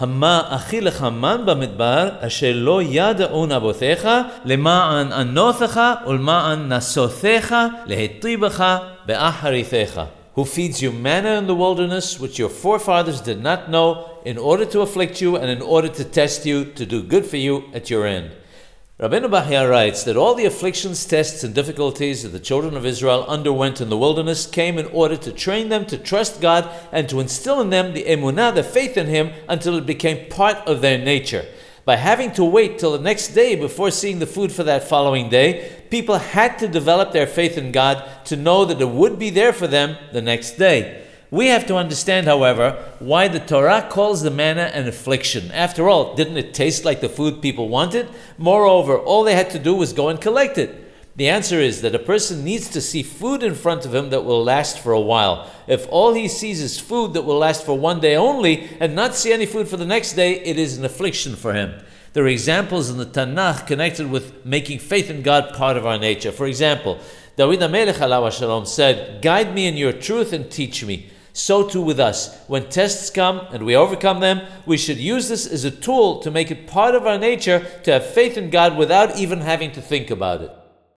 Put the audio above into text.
המה אחי לחמם במדבר, אשר לא ידעון אבותיך, למען ענותך ולמען נסותך, להיטיבך באחריתך. Who feeds you manna in the wilderness, which your forefathers did not know, in order to afflict you and in order to test you, to do good for you at your end. Rabbeinu Bachya writes that all the afflictions, tests, and difficulties that the children of Israel underwent in the wilderness came in order to train them to trust God and to instill in them the emunah, the faith in Him, until it became part of their nature. By having to wait till the next day before seeing the food for that following day, people had to develop their faith in God to know that it would be there for them the next day. We have to understand, however, why the Torah calls the manna an affliction. After all, didn't it taste like the food people wanted? Moreover, all they had to do was go and collect it. The answer is that a person needs to see food in front of him that will last for a while. If all he sees is food that will last for one day only and not see any food for the next day, it is an affliction for him. There are examples in the Tanakh connected with making faith in God part of our nature. For example, David HaMelech said, Guide me in your truth and teach me so too with us. When tests come and we overcome them, we should use this as a tool to make it part of our nature to have faith in God without even having to think about it.